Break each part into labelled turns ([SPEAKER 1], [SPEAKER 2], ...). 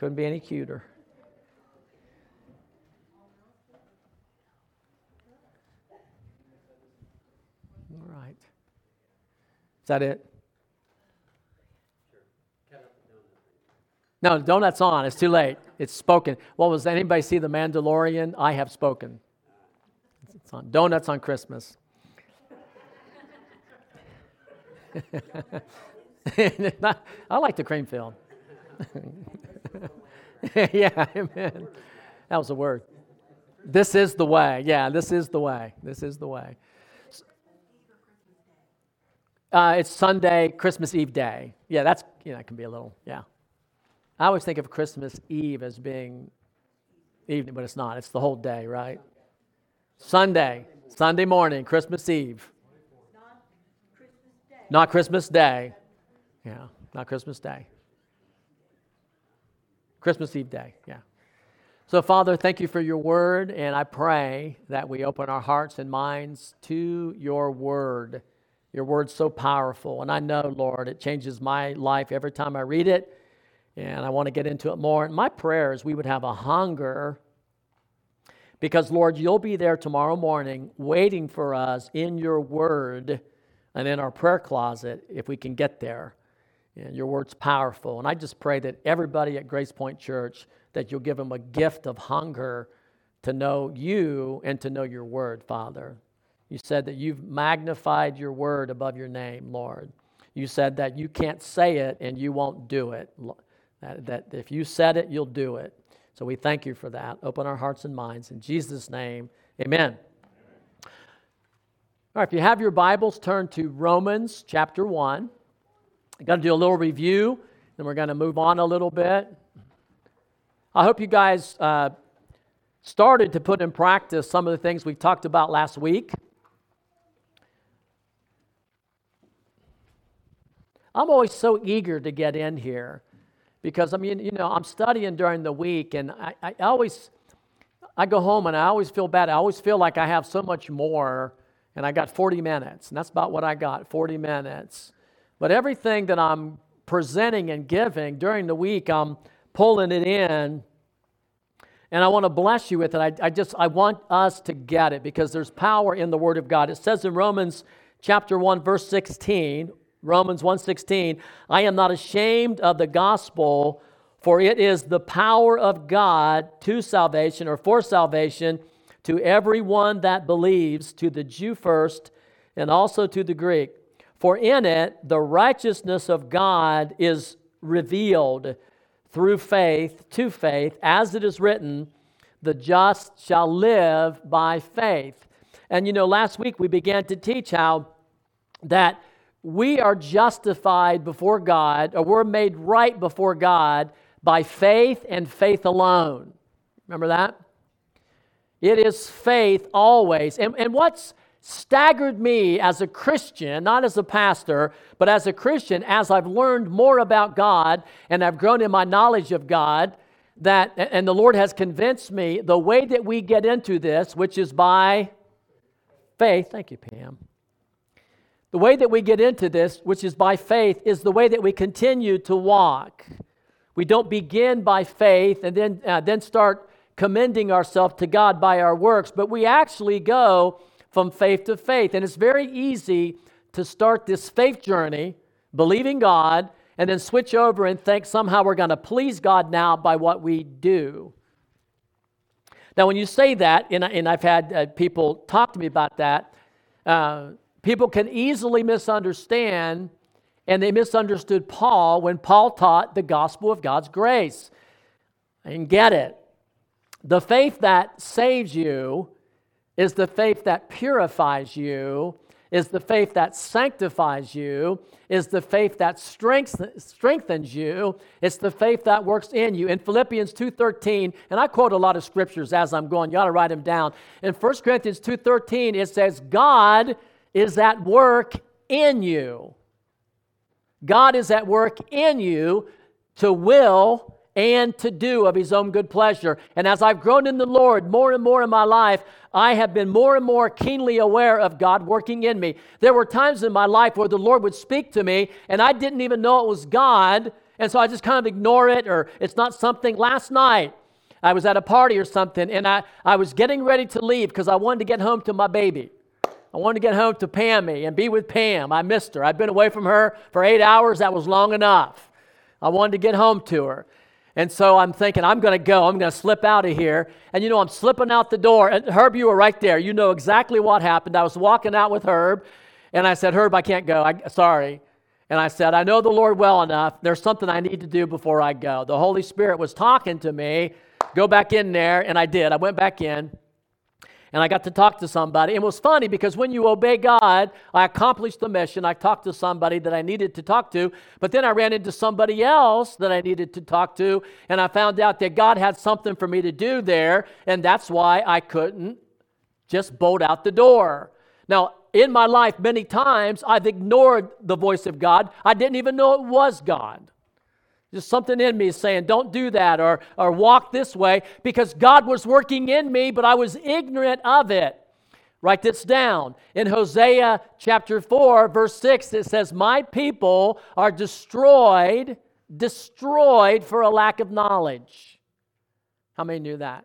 [SPEAKER 1] Couldn't be any cuter. All right. Is that it? No, donut's on. It's too late. It's spoken. What was anybody see the Mandalorian? I have spoken. It's on donuts on Christmas. I like the cream filled. yeah, amen. That was a word. This is the way. Yeah, this is the way. This is the way. Uh, it's Sunday, Christmas Eve day. Yeah, that's, you know, it can be a little, yeah. I always think of Christmas Eve as being evening, but it's not. It's the whole day, right? Sunday, Sunday morning, Christmas Eve. Not Christmas Day. Not Christmas Day. Yeah, not Christmas Day. Christmas Eve day, yeah. So, Father, thank you for your word, and I pray that we open our hearts and minds to your word. Your word's so powerful, and I know, Lord, it changes my life every time I read it, and I want to get into it more. And my prayer is we would have a hunger because, Lord, you'll be there tomorrow morning waiting for us in your word and in our prayer closet if we can get there. And your word's powerful. And I just pray that everybody at Grace Point Church, that you'll give them a gift of hunger to know you and to know your word, Father. You said that you've magnified your word above your name, Lord. You said that you can't say it and you won't do it. That, that if you said it, you'll do it. So we thank you for that. Open our hearts and minds. In Jesus' name, amen. All right, if you have your Bibles, turn to Romans chapter 1. I'm going to do a little review, then we're going to move on a little bit. I hope you guys uh, started to put in practice some of the things we talked about last week. I'm always so eager to get in here because I mean, you know, I'm studying during the week, and I, I always, I go home and I always feel bad. I always feel like I have so much more, and I got 40 minutes, and that's about what I got 40 minutes. But everything that I'm presenting and giving during the week, I'm pulling it in. And I want to bless you with it. I, I just I want us to get it because there's power in the Word of God. It says in Romans chapter 1, verse 16, Romans 1:16, I am not ashamed of the gospel, for it is the power of God to salvation or for salvation to everyone that believes, to the Jew first, and also to the Greek. For in it the righteousness of God is revealed through faith to faith, as it is written, the just shall live by faith. And you know, last week we began to teach how that we are justified before God, or we're made right before God by faith and faith alone. Remember that? It is faith always. And, and what's staggered me as a Christian, not as a pastor, but as a Christian, as I've learned more about God and I've grown in my knowledge of God, that, and the Lord has convinced me the way that we get into this, which is by faith, thank you, Pam. The way that we get into this, which is by faith, is the way that we continue to walk. We don't begin by faith and then, uh, then start commending ourselves to God by our works, but we actually go from faith to faith. And it's very easy to start this faith journey, believing God, and then switch over and think somehow we're going to please God now by what we do. Now, when you say that, and, I, have had uh, people talk to me about that, uh, people can easily misunderstand, and they misunderstood Paul when Paul taught the gospel of God's grace. And get it. The faith that saves you is the faith that purifies you, is the faith that sanctifies you, is the faith that strengthens you, it's the faith that works in you. In Philippians 2:13, and I quote a lot of scriptures as I'm going, you ought to write them down. In 1 Corinthians 2:13, it says, God is at work in you. God is at work in you to will and to do of his own good pleasure. And as I've grown in the Lord more and more in my life, I have been more and more keenly aware of God working in me. There were times in my life where the Lord would speak to me and I didn't even know it was God. And so I just kind of ignore it, or it's not something. Last night, I was at a party or something, and I, I was getting ready to leave because I wanted to get home to my baby. I wanted to get home to Pammy and be with Pam. I missed her. I'd been away from her for eight hours. That was long enough. I wanted to get home to her. And so I'm thinking, I'm going to go. I'm going to slip out of here. And you know, I'm slipping out the door. And Herb, you were right there. You know exactly what happened. I was walking out with Herb, and I said, Herb, I can't go. I, sorry. And I said, I know the Lord well enough. There's something I need to do before I go. The Holy Spirit was talking to me. Go back in there. And I did. I went back in and I got to talk to somebody. It was funny because when you obey God, I accomplished the mission. I talked to somebody that I needed to talk to, but then I ran into somebody else that I needed to talk to, and I found out that God had something for me to do there, and that's why I couldn't just bolt out the door. Now, in my life, many times I've ignored the voice of God. I didn't even know it was God. Just something in me saying, don't do that or, or walk this way because God was working in me, but I was ignorant of it. Write this down. In Hosea chapter 4, verse 6, it says, My people are destroyed, destroyed for a lack of knowledge. How many knew that?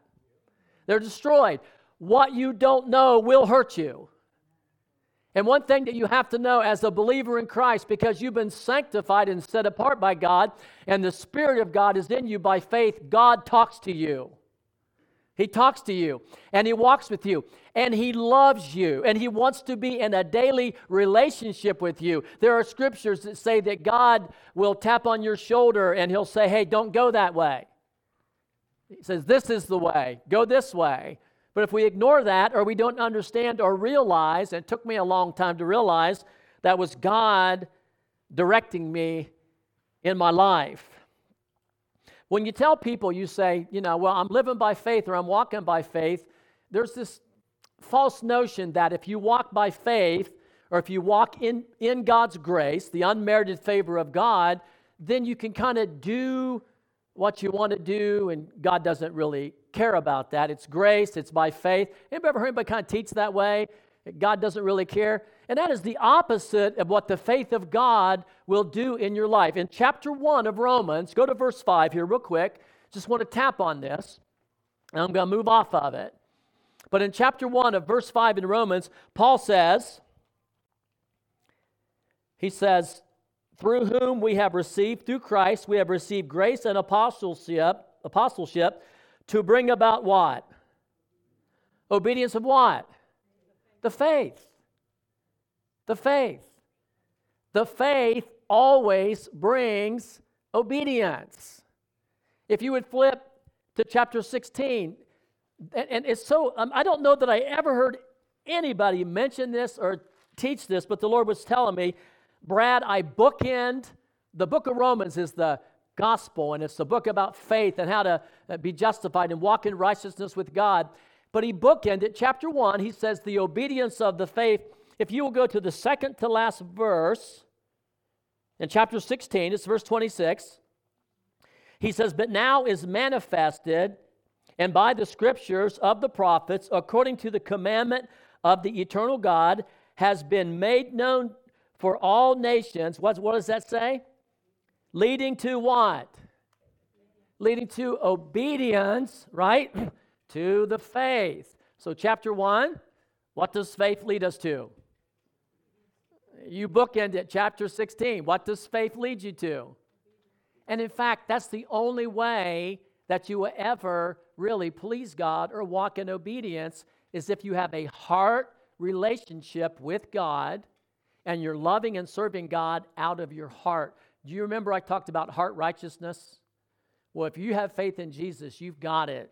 [SPEAKER 1] They're destroyed. What you don't know will hurt you. And one thing that you have to know as a believer in Christ, because you've been sanctified and set apart by God, and the Spirit of God is in you by faith, God talks to you. He talks to you and He walks with you and He loves you and He wants to be in a daily relationship with you. There are scriptures that say that God will tap on your shoulder and He'll say, Hey, don't go that way. He says, This is the way, go this way. But if we ignore that or we don't understand or realize, and it took me a long time to realize that was God directing me in my life. When you tell people, you say, you know, well, I'm living by faith or I'm walking by faith, there's this false notion that if you walk by faith or if you walk in, in God's grace, the unmerited favor of God, then you can kind of do what you want to do and God doesn't really care about that. It's grace, it's by faith. Anybody ever heard anybody kind of teach that way? God doesn't really care. And that is the opposite of what the faith of God will do in your life. In chapter 1 of Romans, go to verse 5 here, real quick. Just want to tap on this, and I'm going to move off of it. But in chapter 1 of verse 5 in Romans, Paul says, he says, through whom we have received, through Christ, we have received grace and apostleship, apostleship to bring about what? Obedience of what? The faith. The faith. The faith always brings obedience. If you would flip to chapter 16, and, and it's so, um, I don't know that I ever heard anybody mention this or teach this, but the Lord was telling me, Brad, I bookend, the book of Romans is the gospel, and it's the book about faith and how to uh, be justified and walk in righteousness with God. But he bookended chapter one. He says, The obedience of the faith. If you will go to the second to last verse in chapter 16, it's verse 26. He says, But now is manifested, and by the scriptures of the prophets, according to the commandment of the eternal God, has been made known for all nations. What, what does that say? leading to what? Leading to obedience, right? to the faith. So, chapter one, what does faith lead us to? You bookend it, chapter 16. What does faith lead you to? And in fact, that's the only way that you will ever really please God or walk in obedience is if you have a heart relationship with God and you're loving and serving God out of your heart. Do you remember I talked about heart righteousness? Well, if you have faith in Jesus, you've got it.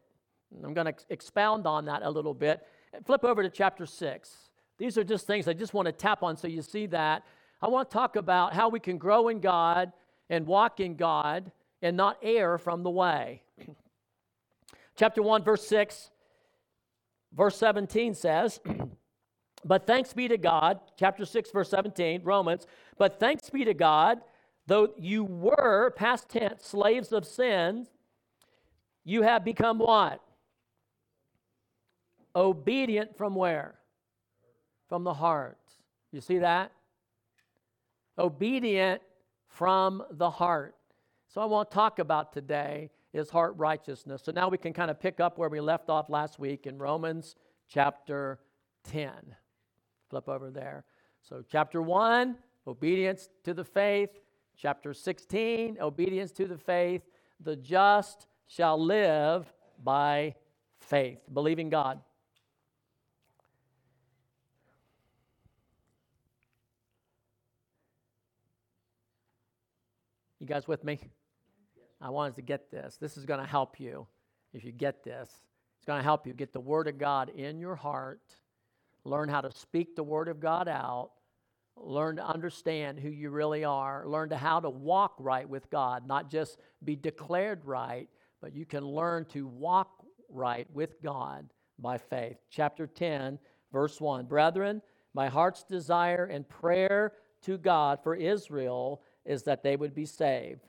[SPEAKER 1] I'm going to expound on that a little bit. Flip over to chapter 6. These are just things I just want to tap on so you see that. I want to talk about how we can grow in God and walk in God and not err from the way. chapter 1, verse 6, verse 17 says, But thanks be to God, chapter 6, verse 17, Romans, but thanks be to God Though you were, past tense, slaves of sin, you have become what? Obedient from where? From the heart. You see that? Obedient from the heart. So I want to talk about today is heart righteousness. So now we can kind of pick up where we left off last week in Romans chapter 10. Flip over there. So, chapter 1, obedience to the faith. Chapter 16, obedience to the faith. The just shall live by faith, believing God. You guys with me? I wanted to get this. This is going to help you if you get this. It's going to help you get the Word of God in your heart, learn how to speak the Word of God out, learn to understand who you really are, learn to how to walk right with God, not just be declared right, but you can learn to walk right with God by faith. Chapter 10, verse 1. Brethren, my heart's desire and prayer to God for Israel is that they would be saved.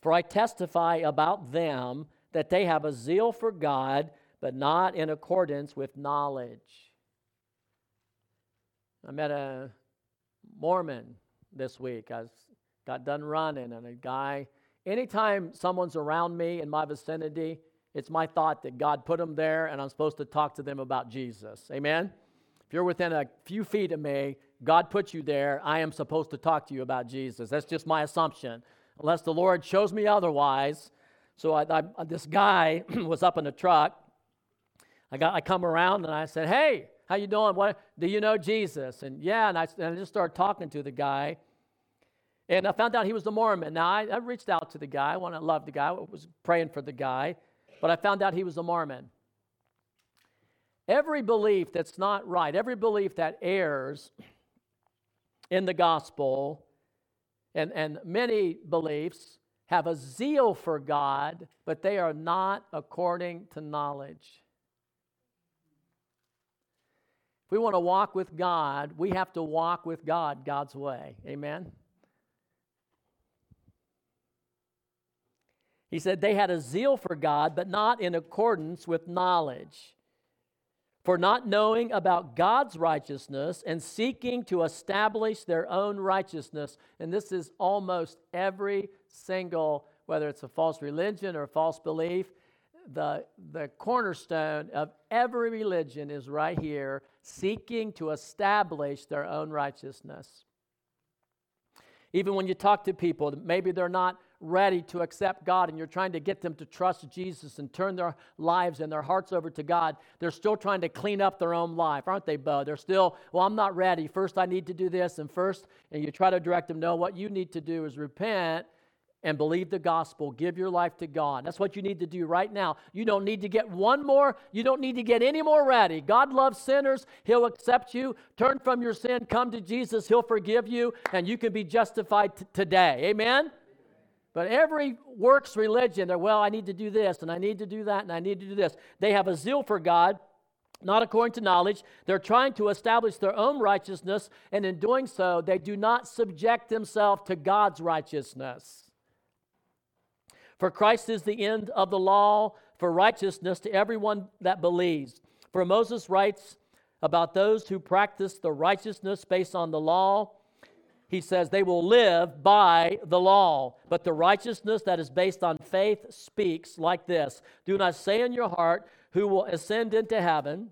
[SPEAKER 1] For I testify about them that they have a zeal for God, but not in accordance with knowledge. I met a Mormon this week. I got done running, and a guy, anytime someone's around me in my vicinity, it's my thought that God put them there and I'm supposed to talk to them about Jesus. Amen? If you're within a few feet of me, God put you there, I am supposed to talk to you about Jesus. That's just my assumption, unless the Lord shows me otherwise. So I, I, this guy was up in a truck. I got I come around and I said, "Hey, how you doing? What do you know Jesus?" And yeah, and I, and I just started talking to the guy. And I found out he was a Mormon. Now I, I reached out to the guy. I want to love the guy. I was praying for the guy, but I found out he was a Mormon. Every belief that's not right, every belief that errs in the gospel, and, and many beliefs have a zeal for God, but they are not according to knowledge. If we want to walk with God, we have to walk with God God's way. Amen? He said they had a zeal for God, but not in accordance with knowledge. For not knowing about God's righteousness and seeking to establish their own righteousness. And this is almost every single, whether it's a false religion or a false belief, the, the cornerstone of every religion is right here seeking to establish their own righteousness. Even when you talk to people, maybe they're not ready to accept God and you're trying to get them to trust Jesus and turn their lives and their hearts over to God, they're still trying to clean up their own life, aren't they, Bo? They're still, well, I'm not ready. First, I need to do this, and first, and you try to direct them, no, what you need to do is repent and believe the gospel. Give your life to God. That's what you need to do right now. You don't need to get one more, you don't need to get any more ready. God loves sinners, He'll accept you. Turn from your sin, come to Jesus, He'll forgive you, and you can be justified t- today. Amen? But every works religion, they're, well, I need to do this, and I need to do that, and I need to do this. They have a zeal for God not according to knowledge. They're trying to establish their own righteousness, and in doing so, they do not subject themselves to God's righteousness. For Christ is the end of the law for righteousness to everyone that believes. For Moses writes about those who practice the righteousness based on the law. He says they will live by the law, but the righteousness that is based on faith speaks like this Do not say in your heart, Who will ascend into heaven?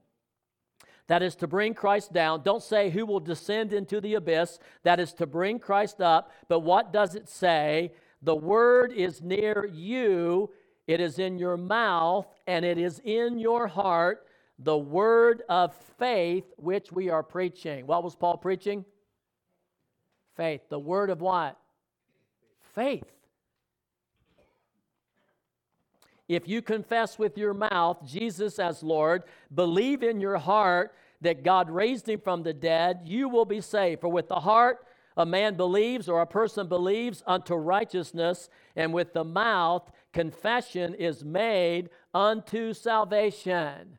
[SPEAKER 1] That is to bring Christ down. Don't say who will descend into the abyss. That is to bring Christ up. But what does it say? The word is near you, it is in your mouth, and it is in your heart. The word of faith which we are preaching. What was Paul preaching? Faith. The word of what? Faith. If you confess with your mouth Jesus as Lord, believe in your heart that God raised him from the dead, you will be saved. For with the heart a man believes or a person believes unto righteousness, and with the mouth confession is made unto salvation.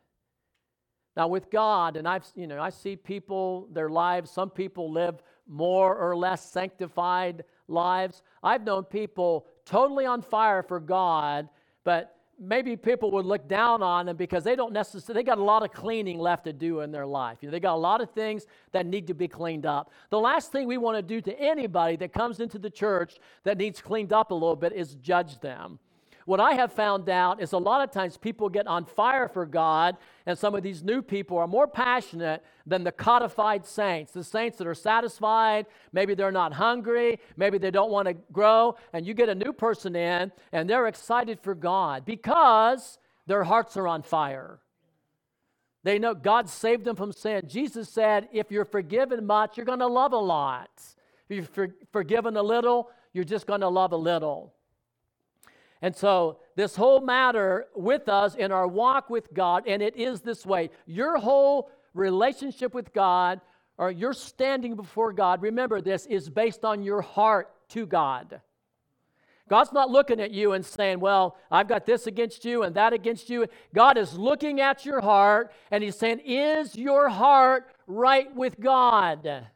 [SPEAKER 1] Now, with God, and I've, you know, I see people, their lives, some people live more or less sanctified lives. I've known people totally on fire for God, but maybe people would look down on them because they don't necessarily they got a lot of cleaning left to do in their life. You know, they got a lot of things that need to be cleaned up. The last thing we want to do to anybody that comes into the church that needs cleaned up a little bit is judge them what I have found out is a lot of times people get on fire for God, and some of these new people are more passionate than the codified saints, the saints that are satisfied. Maybe they're not hungry, maybe they don't want to grow, and you get a new person in, and they're excited for God because their hearts are on fire. They know God saved them from sin. Jesus said, if you're forgiven much, you're going to love a lot. If you're forgiven a little, you're just going to love a little. And so, this whole matter with us in our walk with God, and it is this way your whole relationship with God or your standing before God, remember this, is based on your heart to God. God's not looking at you and saying, Well, I've got this against you and that against you. God is looking at your heart and He's saying, Is your heart right with God?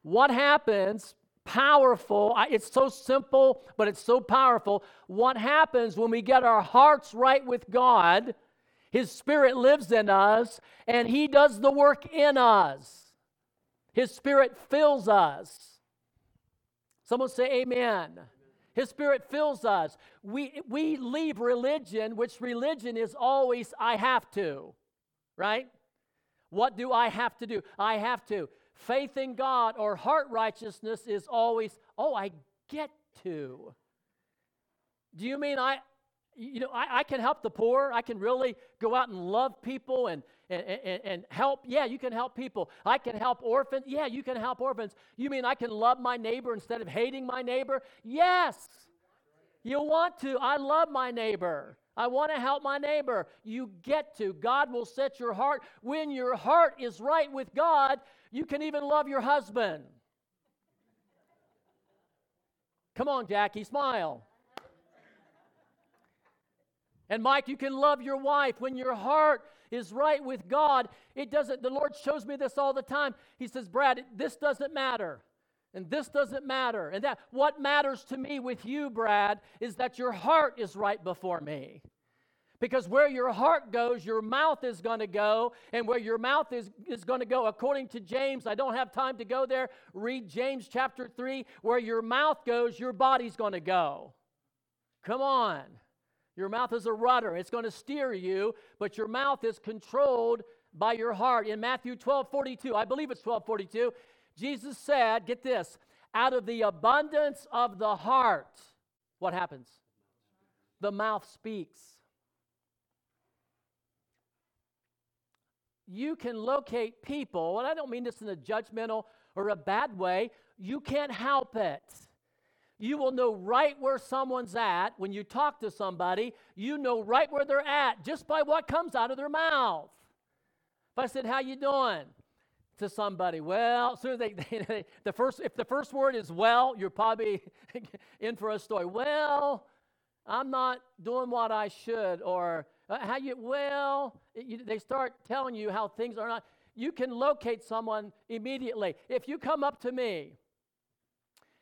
[SPEAKER 1] What happens powerful. It's so simple, but it's so powerful. What happens when we get our hearts right with God? His Spirit lives in us, and He does the work in us. His Spirit fills us. Someone say, Amen. His Spirit fills us. We, we leave religion, which religion is always, I have to, right? What do I have to do? I have to. Faith in God or heart righteousness is always, oh, I get to. Do you mean I, you know, I, I can help the poor? I can really go out and love people and, and, and, and help? Yeah, you can help people. I can help orphans? Yeah, you can help orphans. You mean I can love my neighbor instead of hating my neighbor? Yes. You want to. I love my neighbor. I want to help my neighbor. You get to. God will set your heart. When your heart is right with God, you can even love your husband. Come on, Jackie, smile. And Mike, you can love your wife when your heart is right with God. It doesn't, the Lord shows me this all the time. He says, Brad, this doesn't matter. And this doesn't matter. And that what matters to me with you, Brad, is that your heart is right before me. Because where your heart goes, your mouth is going to go. And where your mouth is, is going to go, according to James, I don't have time to go there. Read James chapter 3. Where your mouth goes, your body's going to go. Come on. Your mouth is a rudder, it's going to steer you, but your mouth is controlled by your heart. In Matthew 12 42, I believe it's 12 42, Jesus said, get this, out of the abundance of the heart, what happens? The mouth speaks. You can locate people, and I don't mean this in a judgmental or a bad way, you can't help it. You will know right where someone's at when you talk to somebody. You know right where they're at just by what comes out of their mouth. If I said, "How you doing?" to somebody. Well, as they, they, the first if the first word is well, you're probably in for a story. Well, I'm not doing what I should, or uh, how you well. You, they start telling you how things are not. You can locate someone immediately. If you come up to me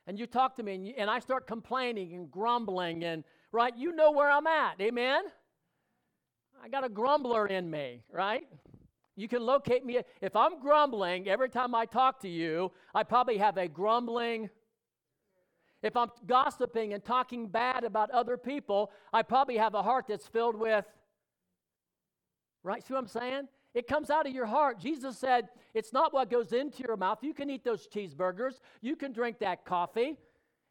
[SPEAKER 1] and you talk to me and, you, and I start complaining and grumbling and right, you know where I'm at. Amen. I got a grumbler in me, right? You can locate me. If I'm grumbling every time I talk to you, I probably have a grumbling. If I'm gossiping and talking bad about other people, I probably have a heart that's filled with. Right? See what I'm saying? It comes out of your heart. Jesus said, It's not what goes into your mouth. You can eat those cheeseburgers, you can drink that coffee.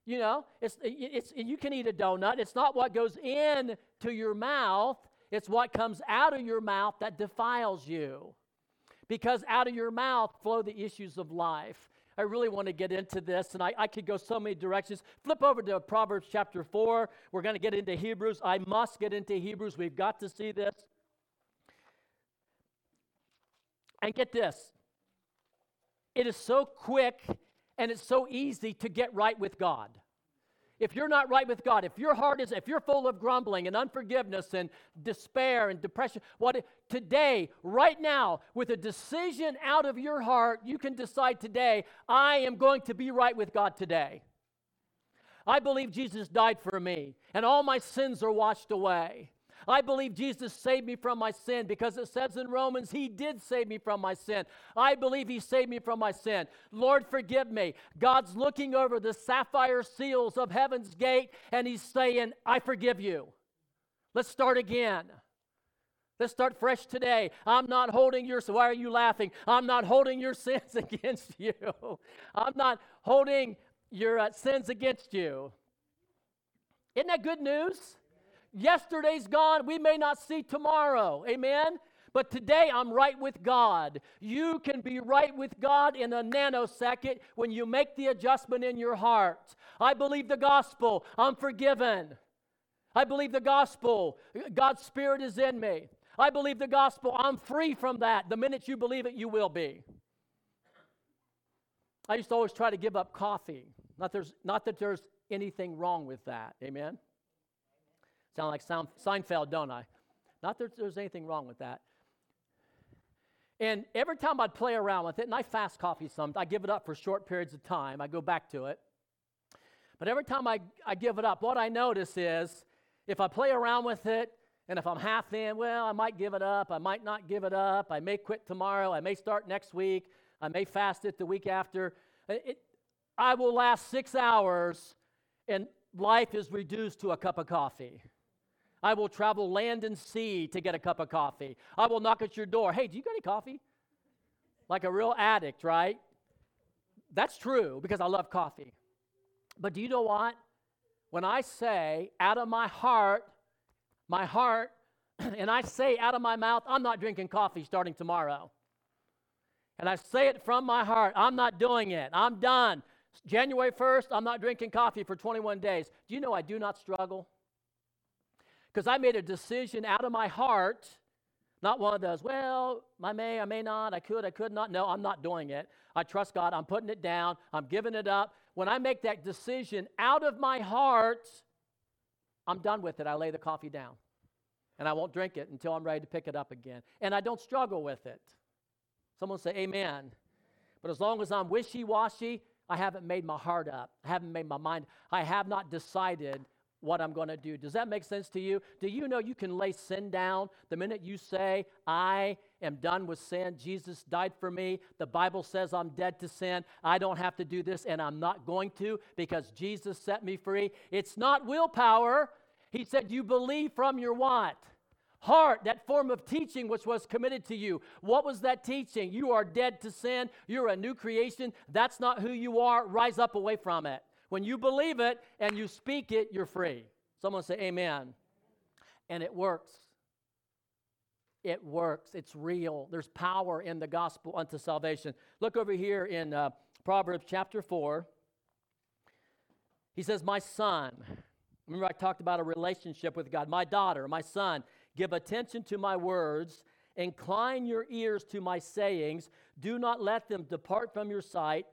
[SPEAKER 1] You know, it's, it's, you can eat a donut. It's not what goes in to your mouth, it's what comes out of your mouth that defiles you. Because out of your mouth flow the issues of life. I really want to get into this, and I, I could go so many directions. Flip over to Proverbs chapter 4. We're going to get into Hebrews. I must get into Hebrews. We've got to see this. And get this it is so quick and it's so easy to get right with God. If you're not right with God, if your heart is, if you're full of grumbling and unforgiveness and despair and depression, what today, right now, with a decision out of your heart, you can decide today, I am going to be right with God today. I believe Jesus died for me and all my sins are washed away. I believe Jesus saved me from my sin because it says in Romans, He did save me from my sin. I believe He saved me from my sin. Lord, forgive me. God's looking over the sapphire seals of heaven's gate and He's saying, I forgive you. Let's start again. Let's start fresh today. I'm not holding your why are you laughing? I'm not holding your sins against you. I'm not holding your uh, sins against you. Isn't that good news? Yesterday's gone. We may not see tomorrow. Amen? But today I'm right with God. You can be right with God in a nanosecond when you make the adjustment in your heart. I believe the gospel. I'm forgiven. I believe the gospel. God's Spirit is in me. I believe the gospel. I'm free from that. The minute you believe it, you will be. I used to always try to give up coffee. Not, there's, not that there's anything wrong with that. Amen? Sound like Seinfeld, don't I? Not that there's anything wrong with that. And every time I'd play around with it, and I fast coffee some, I give it up for short periods of time. I go back to it. But every time I, I give it up, what I notice is if I play around with it, and if I'm half in, well, I might give it up. I might not give it up. I may quit tomorrow. I may start next week. I may fast it the week after. Uh, it, I will last six hours, and life is reduced to a cup of coffee. I will travel land and sea to get a cup of coffee. I will knock at your door. Hey, do you got any coffee? Like a real addict, right? That's true because I love coffee. But do you know what? When I say out of my heart, my heart, and I say out of my mouth, I'm not drinking coffee starting tomorrow. And I say it from my heart, I'm not doing it. I'm done. January 1st, I'm not drinking coffee for 21 days. Do you know I do not struggle? Because I made a decision out of my heart, not one of those, well, I may, I may not, I could, I could not. No, I'm not doing it. I trust God. I'm putting it down. I'm giving it up. When I make that decision out of my heart, I'm done with it. I lay the coffee down. And I won't drink it until I'm ready to pick it up again. And I don't struggle with it. Someone say, Amen. But as long as I'm wishy washy, I haven't made my heart up. I haven't made my mind. I have not decided what I'm going to do. Does that make sense to you? Do you know you can lay sin down the minute you say, I am done with sin? Jesus died for me. The Bible says I'm dead to sin. I don't have to do this, and I'm not going to because Jesus set me free. It's not willpower. He said, You believe from your what? Heart, that form of teaching which was committed to you. What was that teaching? You are dead to sin. You're a new creation. That's not who you are. Rise up away from it. When you believe it and you speak it, you're free. Someone say, Amen. And it works. It works. It's real. There's power in the gospel unto salvation. Look over here in uh, Proverbs chapter 4. He says, My son. Remember, I talked about a relationship with God. My daughter, my son, give attention to my words. Incline your ears to my sayings. Do not let them depart from your sight.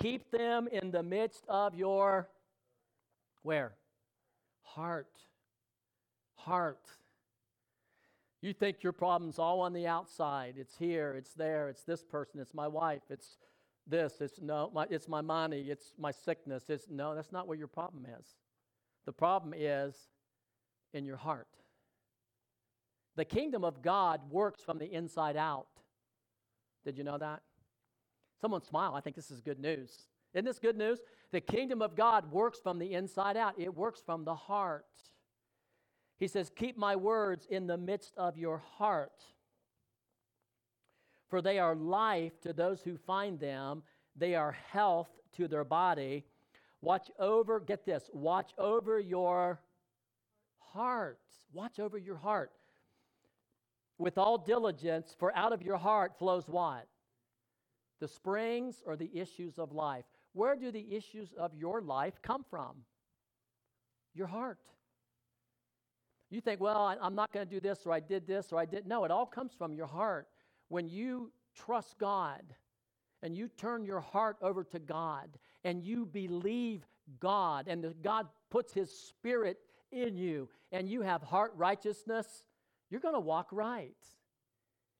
[SPEAKER 1] Keep them in the midst of your where? Heart. Heart. You think your problem's all on the outside. It's here, it's there, it's this person, it's my wife, it's this, it's no, my, it's my money, it's my sickness. It's no, that's not what your problem is. The problem is in your heart. The kingdom of God works from the inside out. Did you know that? Someone smile. I think this is good news. Isn't this good news? The kingdom of God works from the inside out, it works from the heart. He says, Keep my words in the midst of your heart, for they are life to those who find them, they are health to their body. Watch over, get this, watch over your heart. Watch over your heart. With all diligence, for out of your heart flows what? The springs or the issues of life. Where do the issues of your life come from? Your heart. You think, well, I, am not going to do this, or I did this, or I didn't. No, it all comes from your heart. When you trust God and you turn your heart over to God and you believe God, and God puts His Spirit in you, and you have heart righteousness, you're going to walk right.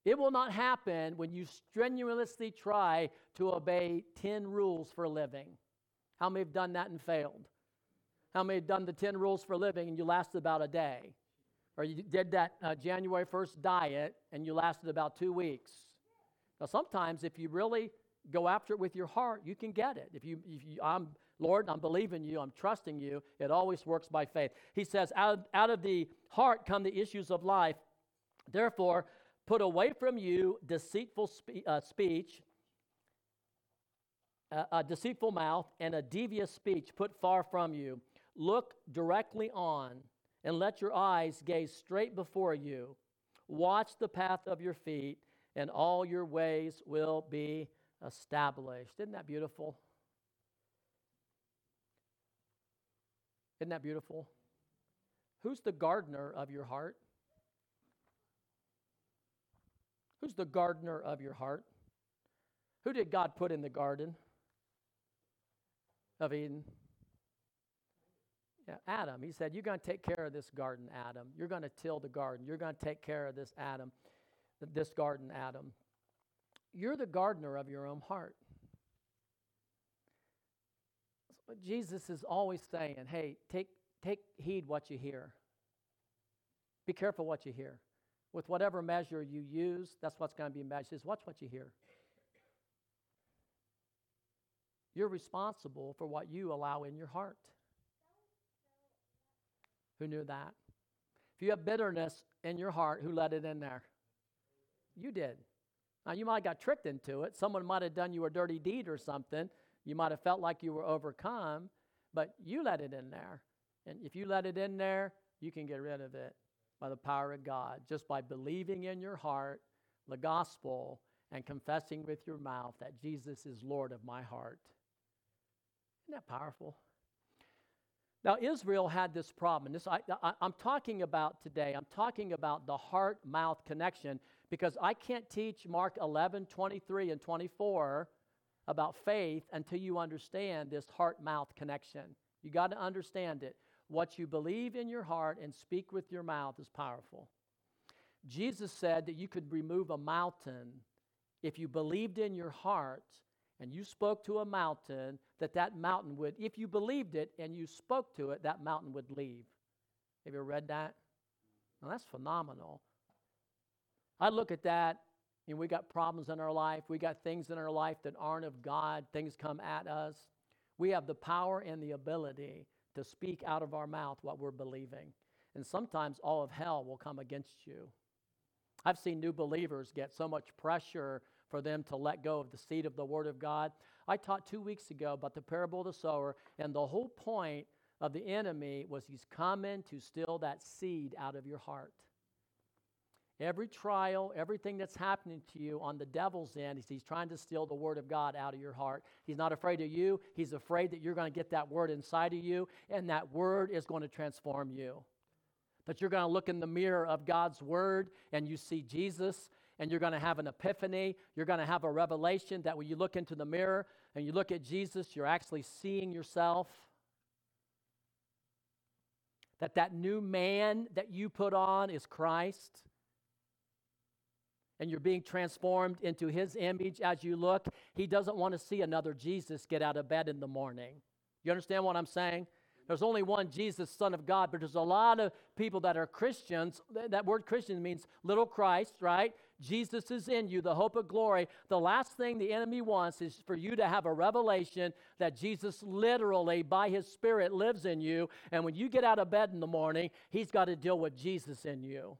[SPEAKER 1] It will not happen when you strenuously try to obey 10 rules for living. How many have done that and failed? How many have done the 10 rules for living and you lasted about a day? Or you did that uh, January 1st diet and you lasted about two weeks? Now, sometimes if you really go after it with your heart, you can get it. If you, if you I'm, Lord, I'm believing you, I'm trusting you, it always works by faith. He says, out out of the heart come the issues of life. Therefore, put away from you deceitful spe- uh, speech a, a deceitful mouth and a devious speech put far from you. Look directly on and let your eyes gaze straight before you. Watch the path of your feet, and all your ways will be established. Isn't that beautiful? Isn't that beautiful? Who's the gardener of your heart? Who's the gardener of your heart? Who did God put in the garden? of Eden? Yeah, Adam. He said, You're going to take care of this garden, Adam. You're going to till the garden. You're going to take care of this Adam, this garden, Adam. You're the gardener of your own heart. Jesus is always saying, Hey, take, take heed what you hear. Be careful what you hear. With whatever measure you use, that's what's going to be measured. Is watch what you hear. You're responsible for what you allow in your heart. Who knew that? If you have bitterness in your heart, who let it in there? You did. Now, you might have got tricked into it. Someone might have done you a dirty deed or something. You might have felt like you were overcome, but you let it in there. And if you let it in there, you can get rid of it by the power of God, just by believing in your heart the gospel and confessing with your mouth that Jesus is Lord of my heart. Isn't that powerful? Now, Israel had this problem. This, I, am talking about today, I'm talking about the heart mouth connection because I can't teach Mark 11, 23, and 24 about faith until you understand this heart mouth connection. You got to understand it. What you believe in your heart and speak with your mouth is powerful. Jesus said that you could remove a mountain if you believed in your heart and you spoke to a mountain, that that mountain would, if you believed it and you spoke to it, that mountain would leave. Have you ever read that? That's phenomenal. I look at that, and we got problems in our life. We got things in our life that aren't of God. Things come at us. We have the power and the ability to speak out of our mouth what we're believing. And sometimes all of hell will come against you. I've seen new believers get so much pressure for them to let go of the seed of the Word of God. I taught two weeks ago about the parable of the sower, and the whole point of the enemy was he's coming to steal that seed out of your heart. Every trial, everything that's happening to you on the devil's end, he's, he's trying to steal the word of God out of your heart. He's not afraid of you. He's afraid that you're going to get that word inside of you, and that word is going to transform you. That you're going to look in the mirror of God's word and you see Jesus, and you're going to have an epiphany. You're going to have a revelation that when you look into the mirror and you look at Jesus, you're actually seeing yourself. That that new man that you put on is Christ. And you're being transformed into his image as you look. He doesn't want to see another Jesus get out of bed in the morning. You understand what I'm saying? There's only one Jesus, Son of God, but there's a lot of people that are Christians. That word Christian means little Christ, right? Jesus is in you, the hope of glory. The last thing the enemy wants is for you to have a revelation that Jesus literally, by his Spirit, lives in you. And when you get out of bed in the morning, he's got to deal with Jesus in you.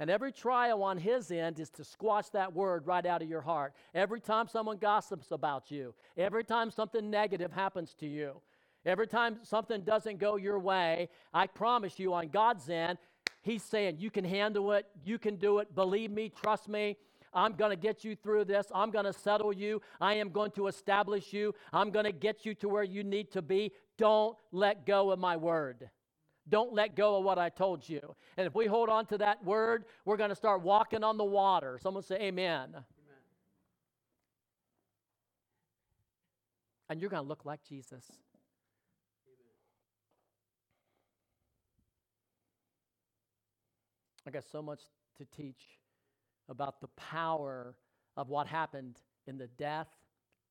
[SPEAKER 1] And every trial on his end is to squash that word right out of your heart. Every time someone gossips about you, every time something negative happens to you, Every time something doesn't go your way, I promise you, on God's end, He's saying, You can handle it. You can do it. Believe me. Trust me. I'm going to get you through this. I'm going to settle you. I am going to establish you. I'm going to get you to where you need to be. Don't let go of my word. Don't let go of what I told you. And if we hold on to that word, we're going to start walking on the water. Someone say, Amen. Amen. And you're going to look like Jesus. I got so much to teach about the power of what happened in the death,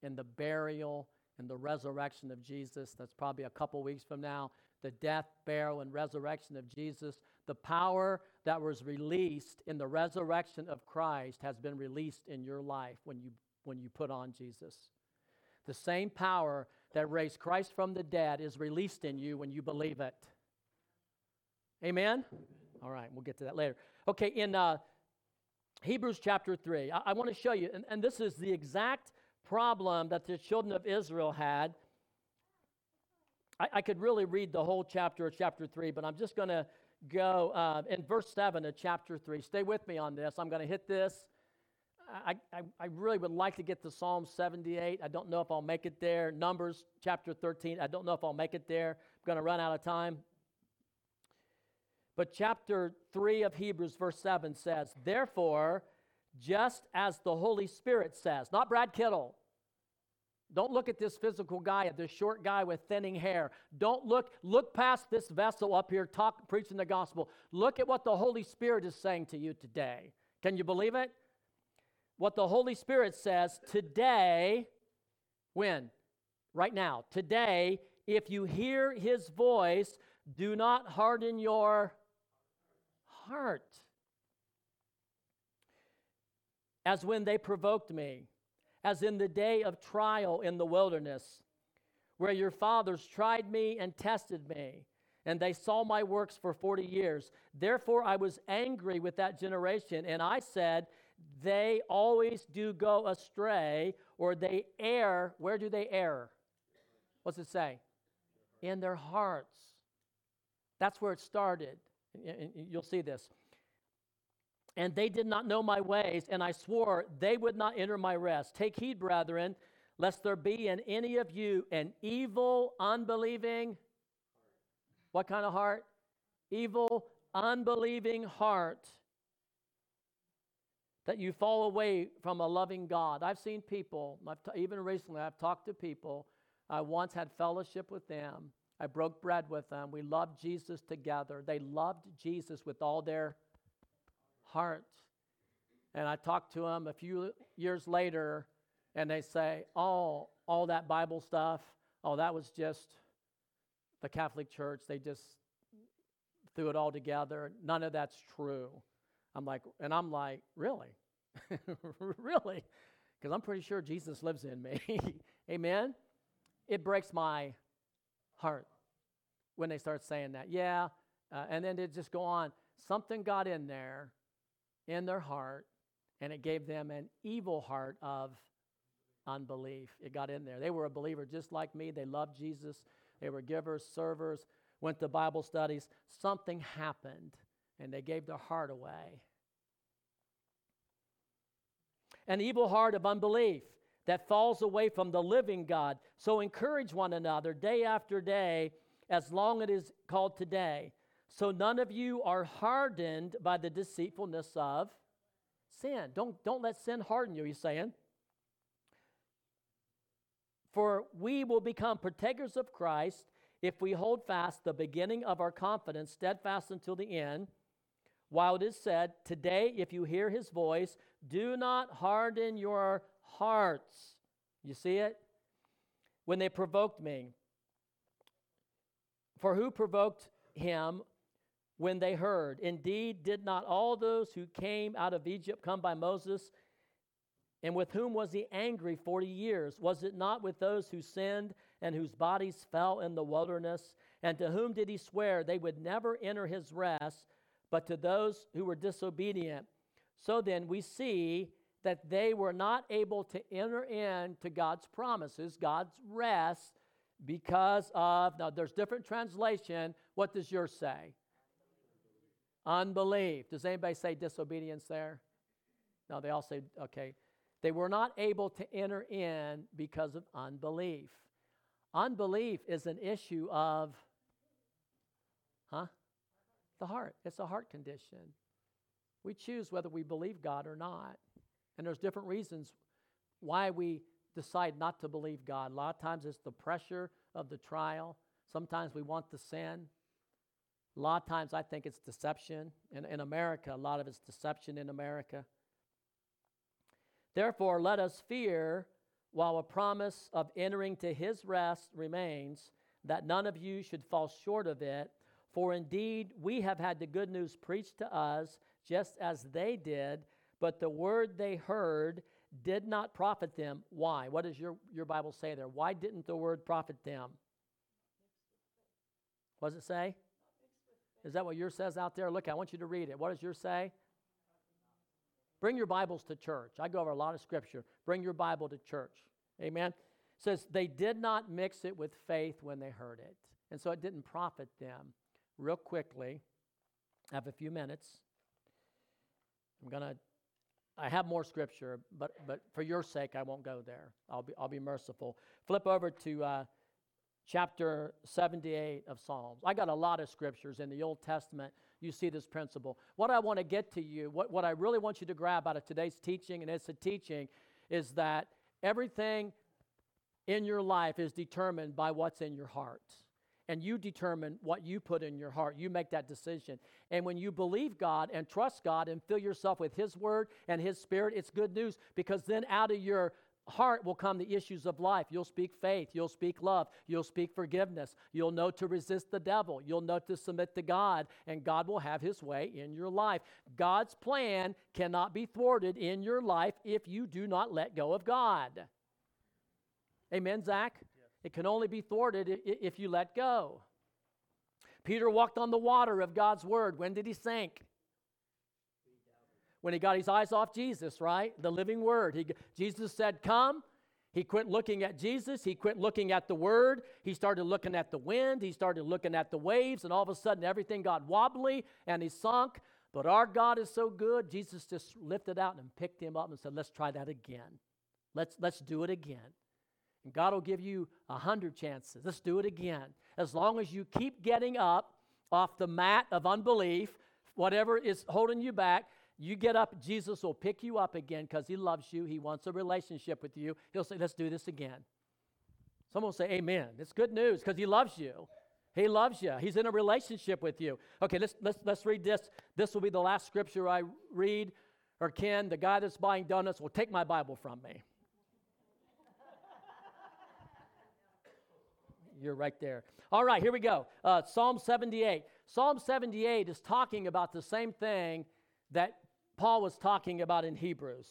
[SPEAKER 1] in the burial, in the resurrection of Jesus. That's probably a couple weeks from now. The death, burial, and resurrection of Jesus, the power that was released in the resurrection of Christ has been released in your life when you, when you put on Jesus. The same power that raised Christ from the dead is released in you when you believe it. Amen? All right, we'll get to that later. Okay, in uh, Hebrews chapter 3, I, I want to show you, and, and this is the exact problem that the children of Israel had I, I could really read the whole chapter of chapter 3, but I'm just going to go uh, in verse 7 of chapter 3. Stay with me on this. I'm going to hit this. I, I, I, really would like to get to Psalm 78. I don't know if I'll make it there. Numbers chapter 13. I don't know if I'll make it there. I'm going to run out of time. But chapter 3 of Hebrews, verse 7 says, Therefore, just as the Holy Spirit says, not Brad Kittle, don't look at this physical guy, at this short guy with thinning hair. Don't look look past this vessel up here talk, preaching the gospel. Look at what the Holy Spirit is saying to you today. Can you believe it? What the Holy Spirit says today, when? Right now. Today, if you hear his voice, do not harden your heart. As when they provoked me as in the day of trial in the wilderness, where your fathers tried me and tested me, and they saw my works for 40 years. Therefore, I was angry with that generation, and I said, They always do go astray, or they err. Where do they err? What's it say? In their hearts. That's where it started. And You'll see this. And they did not know my ways, and I swore they would not enter my rest. Take heed, brethren, lest there be in any of you an evil, unbelieving, what kind of heart? Evil, unbelieving heart that you fall away from a loving God. I've seen people, I've t- even recently, I've talked to people. I once had fellowship with them. I broke bread with them. We loved Jesus together. They loved Jesus with all their heart. And I talked to them a few years later, and they say, Oh, all that Bible stuff, oh, that was just the Catholic Church. They just threw it all together. None of that's true. I'm like, and I'm like, really? really? Because I'm pretty sure Jesus lives in me. Amen? It breaks my heart when they start saying that. Yeah. Uh, and then they just go on. Something got in there in their heart, and it gave them an evil heart of unbelief. It got in there. They were a believer just like me. They loved Jesus. They were givers, servers, went to Bible studies. Something happened, and they gave their heart away. An evil heart of unbelief that falls away from the living God. So encourage one another day after day, as long as it is called today, so none of you are hardened by the deceitfulness of sin. Don't, don't let sin harden you, he's saying. For we will become partakers of Christ if we hold fast the beginning of our confidence steadfast until the end. While it is said, Today, if you hear his voice, do not harden your hearts. You see it? When they provoked me. For who provoked him when they heard. Indeed, did not all those who came out of Egypt come by Moses? And with whom was he angry 40 years? Was it not with those who sinned and whose bodies fell in the wilderness? And to whom did he swear they would never enter his rest, but to those who were disobedient? So then we see that they were not able to enter into God's promises, God's rest, because of, now there's different translation. What does yours say? Unbelief. Does anybody say disobedience there? No, they all say, okay. They were not able to enter in because of unbelief. Unbelief is an issue of, huh? The heart. It's a heart condition. We choose whether we believe God or not. And there's different reasons why we decide not to believe God. A lot of times it's the pressure of the trial. Sometimes we want the sin. A lot of times I think it's deception. In, in America, a lot of it's deception in America. Therefore, let us fear while a promise of entering to his rest remains, that none of you should fall short of it. For indeed, we have had the good news preached to us, just as they did, but the word they heard did not profit them. Why? What does your, your Bible say there? Why didn't the word profit them? What does it say? Is that what yours says out there? Look, I want you to read it. What does yours say? Bring your Bibles to church. I go over a lot of scripture. Bring your Bible to church. Amen. It says they did not mix it with faith when they heard it. And so it didn't profit them. Real quickly, I have a few minutes. I'm going to I have more scripture, but, but for your sake, I won't go there. I'll be, I'll be merciful. Flip over to uh, chapter 78 of Psalms. I got a lot of scriptures in the Old Testament. You see this principle. What I want to get to you, what, what I really want you to grab out of today's teaching, and it's a teaching, is that everything in your life is determined by what's in your heart and you determine what you put in your heart. You make that decision. And when you believe God and trust God and fill yourself with His Word and His Spirit, it's good news because then out of your heart will come the issues of life. You'll speak faith, you'll speak love, you'll speak forgiveness, you'll know to resist the devil, you'll know to submit to God, and God will have His way in your life. God's plan cannot be thwarted in your life if you do not let go of God. Amen, Zach? It can only be thwarted if you let go. Peter walked on the water of God's word. When did he sink? When he got his eyes off Jesus, right? The living word. He, Jesus said, Come. He quit looking at Jesus. He quit looking at the word. He started looking at the wind. He started looking at the waves. And all of a sudden, everything got wobbly and he sunk. But our God is so good. Jesus just lifted out and picked him up and said, Let's try that again. Let's, let's do it again. And God will give you a hundred chances. Let's do it again. As long as you keep getting up off the mat of unbelief, whatever is holding you back, you get up, Jesus will pick you up again because he loves you. He wants a relationship with you. He'll say, Let's do this again. Someone will say, Amen. It's good news because he loves you. He loves you. He's in a relationship with you. Okay, let's, let's, let's read this. This will be the last scripture I read. Or Ken, the guy that's buying donuts, will take my Bible from me. You're right there. All right, here we go. Uh, Psalm 78. Psalm 78 is talking about the same thing that Paul was talking about in Hebrews.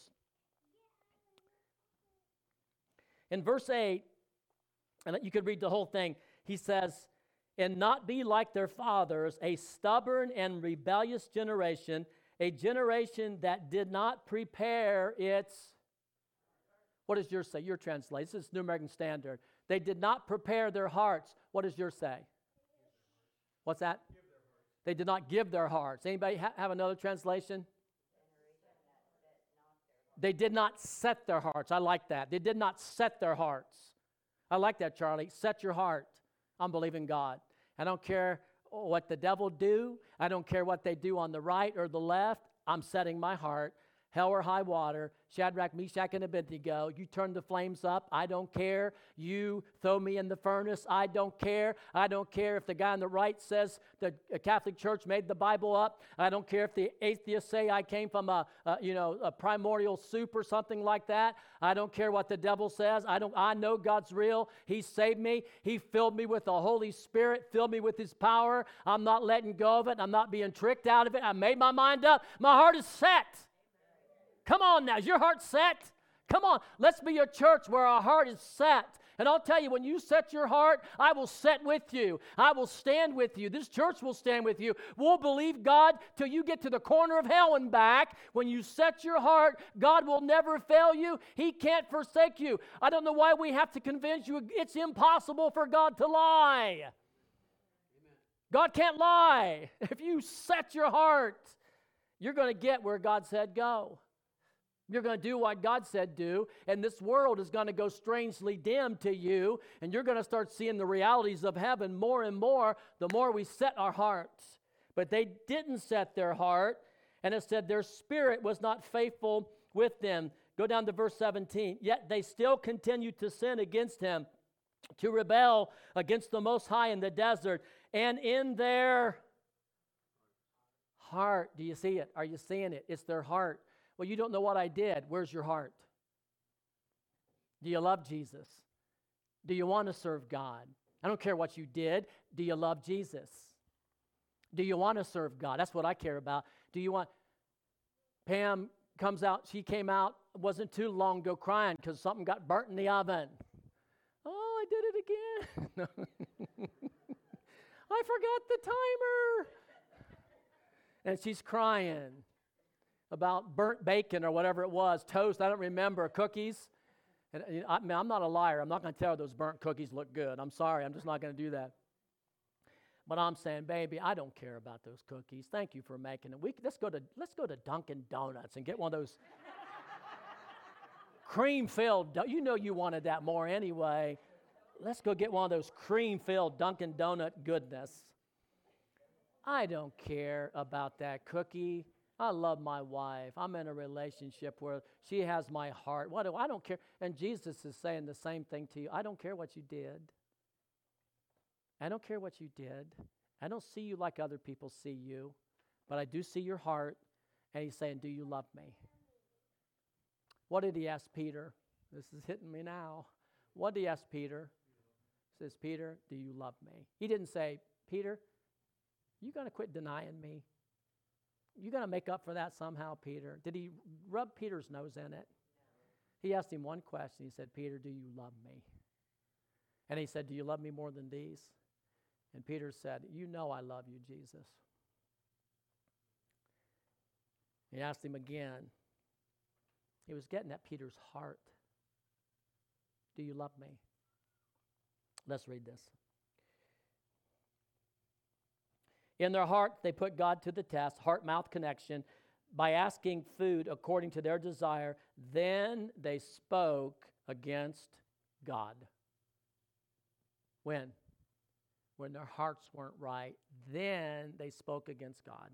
[SPEAKER 1] In verse 8, and you could read the whole thing, he says, And not be like their fathers, a stubborn and rebellious generation, a generation that did not prepare its. What does yours say? Your translation. This is New American Standard. They did not prepare their hearts. What does yours say? What's that? They did not give their hearts. Anybody ha- have another translation? They did not set their hearts. I like that. They did not set their hearts. I like that, Charlie. Set your heart. I'm believing God. I don't care what the devil do. I don't care what they do on the right or the left. I'm setting my heart hell or high water, Shadrach, Meshach, and Abednego. You turn the flames up. I don't care. You throw me in the furnace. I don't care. I don't care if the guy on the right says the Catholic Church made the Bible up. I don't care if the atheists say I came from a, a you know a primordial soup or something like that. I don't care what the devil says. I don't. I know God's real. He saved me. He filled me with the Holy Spirit. Filled me with His power. I'm not letting go of it. I'm not being tricked out of it. I made my mind up. My heart is set. Come on now, is your heart set? Come on, let's be a church where our heart is set. And I'll tell you, when you set your heart, I will set with you. I will stand with you. This church will stand with you. We'll believe God till you get to the corner of hell and back. When you set your heart, God will never fail you. He can't forsake you. I don't know why we have to convince you it's impossible for God to lie. Amen. God can't lie. If you set your heart, you're going to get where God said go. You're going to do what God said do, and this world is going to go strangely dim to you, and you're going to start seeing the realities of heaven more and more the more we set our hearts. But they didn't set their heart, and it said their spirit was not faithful with them. Go down to verse 17. Yet they still continued to sin against him, to rebel against the Most High in the desert, and in their heart. Do you see it? Are you seeing it? It's their heart well, you don't know what I did. Where's your heart? Do you love Jesus? Do you want to serve God? I don't care what you did. Do you love Jesus? Do you want to serve God? That's what I care about. Do you want. Pam comes out, she came out, wasn't too long ago crying because something got burnt in the oven. Oh, I did it again. I forgot the timer. And she's crying about burnt bacon or whatever it was, toast, I don't remember, cookies. And I I'm not a liar. I'm not going to tell her those burnt cookies look good. I'm sorry. I'm just not going to do that. But I'm saying, baby, I don't care about those cookies. Thank you for making it. We, let's, go to, let's go to Dunkin' Donuts and get one of those cream filled. You know you wanted that more anyway. Let's go get one of those cream filled Dunkin' Donut goodness. I don't care about that cookie. I love my wife. I'm in a relationship where she has my heart. What do I don't care. And Jesus is saying the same thing to you. I don't care what you did. I don't care what you did. I don't see you like other people see you, but I do see your heart. And he's saying, Do you love me? What did he ask Peter? This is hitting me now. What did he ask Peter? He says, Peter, do you love me? He didn't say, Peter, you got to quit denying me. You got to make up for that somehow, Peter. Did he rub Peter's nose in it? He asked him one question. He said, Peter, do you love me? And he said, Do you love me more than these? And Peter said, You know I love you, Jesus. He asked him again. He was getting at Peter's heart. Do you love me? Let's read this. In their heart, they put God to the test, heart mouth connection, by asking food according to their desire. Then they spoke against God. When? When their hearts weren't right, then they spoke against God.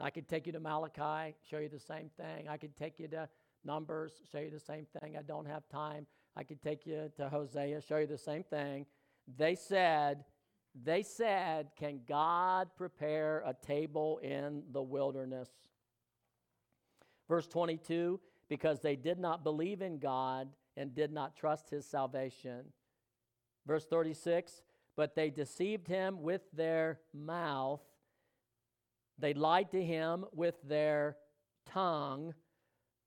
[SPEAKER 1] I could take you to Malachi, show you the same thing. I could take you to Numbers, show you the same thing. I don't have time. I could take you to Hosea, show you the same thing. They said, they said, Can God prepare a table in the wilderness? Verse 22 because they did not believe in God and did not trust his salvation. Verse 36 but they deceived him with their mouth, they lied to him with their tongue,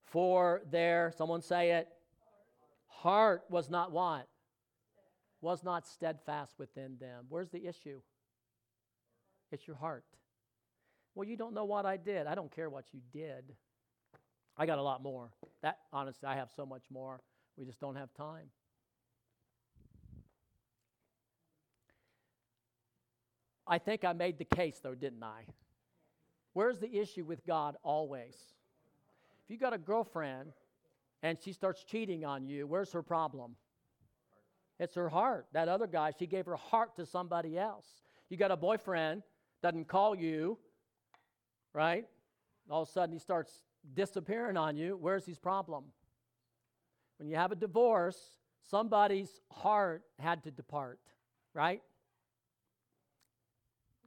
[SPEAKER 1] for their, someone say it, heart was not what? Was not steadfast within them. Where's the issue? It's your heart. Well, you don't know what I did. I don't care what you did. I got a lot more. That honestly, I have so much more. We just don't have time. I think I made the case though, didn't I? Where's the issue with God always? If you got a girlfriend and she starts cheating on you, where's her problem? It's her heart. That other guy, she gave her heart to somebody else. You got a boyfriend, doesn't call you, right? All of a sudden he starts disappearing on you. Where's his problem? When you have a divorce, somebody's heart had to depart, right?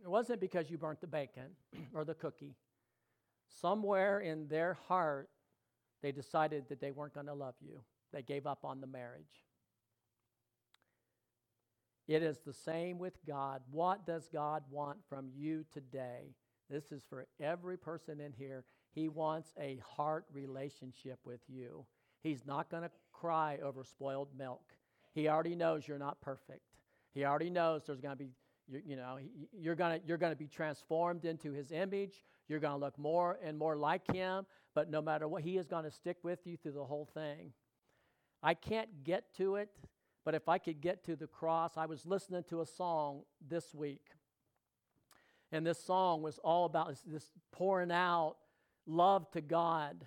[SPEAKER 1] It wasn't because you burnt the bacon or the cookie. Somewhere in their heart, they decided that they weren't going to love you. They gave up on the marriage. It is the same with God. What does God want from you today? This is for every person in here. He wants a heart relationship with you. He's not going to cry over spoiled milk. He already knows you're not perfect. He already knows there's going to be you, you know you're going to you're going to be transformed into his image you're going to look more and more like him but no matter what he is going to stick with you through the whole thing i can't get to it but if I could get to the cross, I was listening to a song this week. And this song was all about this pouring out love to God.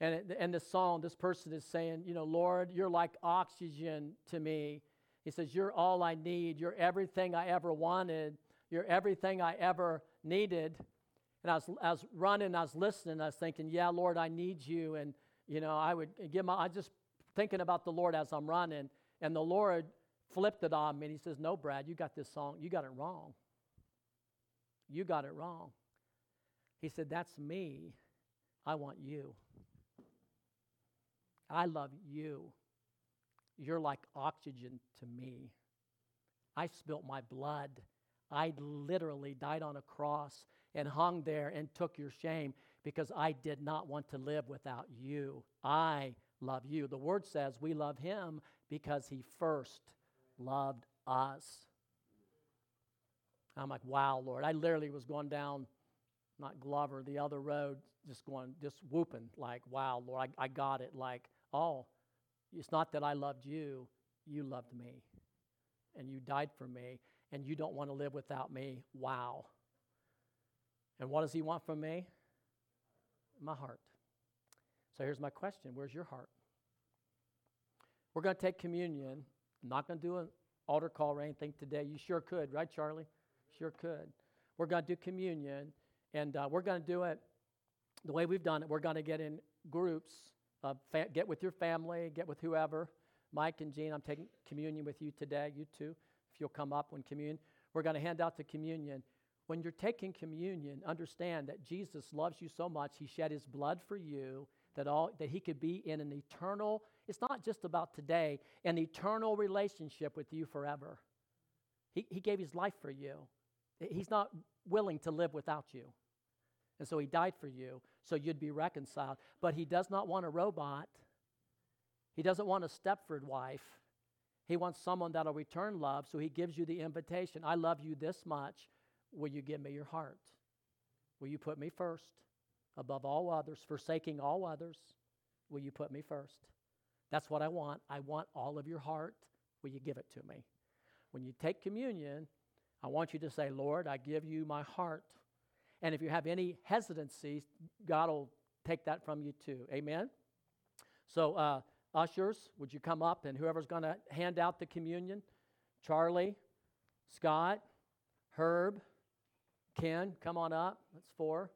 [SPEAKER 1] And in this song, this person is saying, You know, Lord, you're like oxygen to me. He says, You're all I need. You're everything I ever wanted. You're everything I ever needed. And I was, I was running, I was listening, I was thinking, Yeah, Lord, I need you. And, you know, I would give my, I just thinking about the Lord as I'm running. And the Lord flipped it on me and he says, No, Brad, you got this song, you got it wrong. You got it wrong. He said, That's me. I want you. I love you. You're like oxygen to me. I spilt my blood. I literally died on a cross and hung there and took your shame because I did not want to live without you. I love you. The word says we love him because he first loved us. I'm like, wow, Lord. I literally was going down, not Glover, the other road, just going, just whooping, like, wow, Lord, I, I got it. Like, oh, it's not that I loved you, you loved me. And you died for me, and you don't want to live without me. Wow. And what does he want from me? My heart. So here's my question Where's your heart? We're going to take communion. I'm not going to do an altar call or anything today. You sure could, right, Charlie? Sure could. We're going to do communion, and uh, we're going to do it the way we've done it. We're going to get in groups, uh, fa- get with your family, get with whoever. Mike and Jean, I'm taking communion with you today. You too, if you'll come up when communion. We're going to hand out the communion. When you're taking communion, understand that Jesus loves you so much, he shed his blood for you that all that he could be in an eternal it's not just about today an eternal relationship with you forever he, he gave his life for you He's not willing to live without you. And so he died for you so you'd be reconciled. But he does not want a robot. He doesn't want a Stepford wife. He wants someone that'll return love. So he gives you the invitation I love you this much. Will you give me your heart? Will you put me first above all others, forsaking all others? Will you put me first? That's what I want. I want all of your heart. Will you give it to me? When you take communion, I want you to say, Lord, I give you my heart. And if you have any hesitancy, God will take that from you too. Amen? So, uh, ushers, would you come up and whoever's going to hand out the communion? Charlie, Scott, Herb, Ken, come on up. That's four.